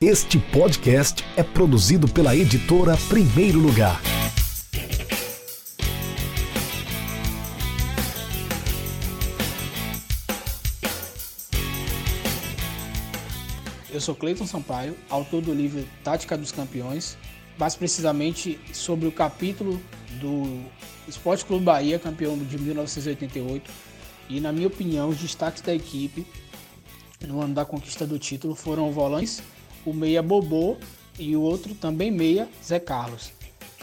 Este podcast é produzido pela editora Primeiro Lugar. Eu sou Cleiton Sampaio, autor do livro Tática dos Campeões, mais precisamente sobre o capítulo do Esporte Clube Bahia, campeão de 1988. E, na minha opinião, os destaques da equipe no ano da conquista do título foram volantes o meia Bobô e o outro também meia, Zé Carlos.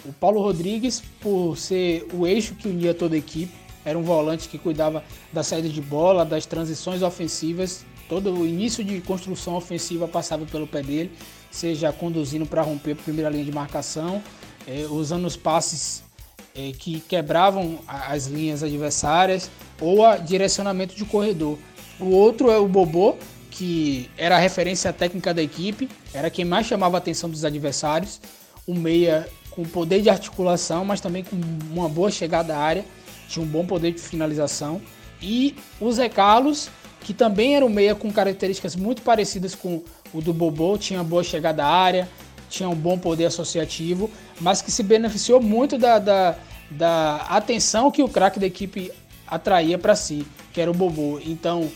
O Paulo Rodrigues, por ser o eixo que unia toda a equipe, era um volante que cuidava da saída de bola, das transições ofensivas, todo o início de construção ofensiva passava pelo pé dele, seja conduzindo para romper a primeira linha de marcação, eh, usando os passes eh, que quebravam as linhas adversárias ou a direcionamento de corredor. O outro é o Bobô, que era a referência técnica da equipe, era quem mais chamava a atenção dos adversários, um meia com poder de articulação, mas também com uma boa chegada à área, tinha um bom poder de finalização, e o Zé Carlos, que também era um meia com características muito parecidas com o do Bobô, tinha boa chegada à área, tinha um bom poder associativo, mas que se beneficiou muito da, da, da atenção que o craque da equipe atraía para si, que era o Bobô. Então,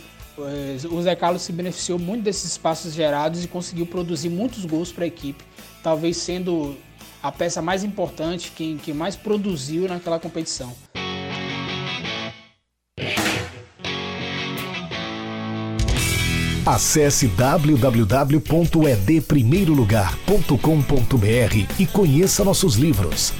o Zé Carlos se beneficiou muito desses espaços gerados e conseguiu produzir muitos gols para a equipe, talvez sendo a peça mais importante, quem, quem mais produziu naquela competição. Acesse www.edprimeirolugar.com.br e conheça nossos livros.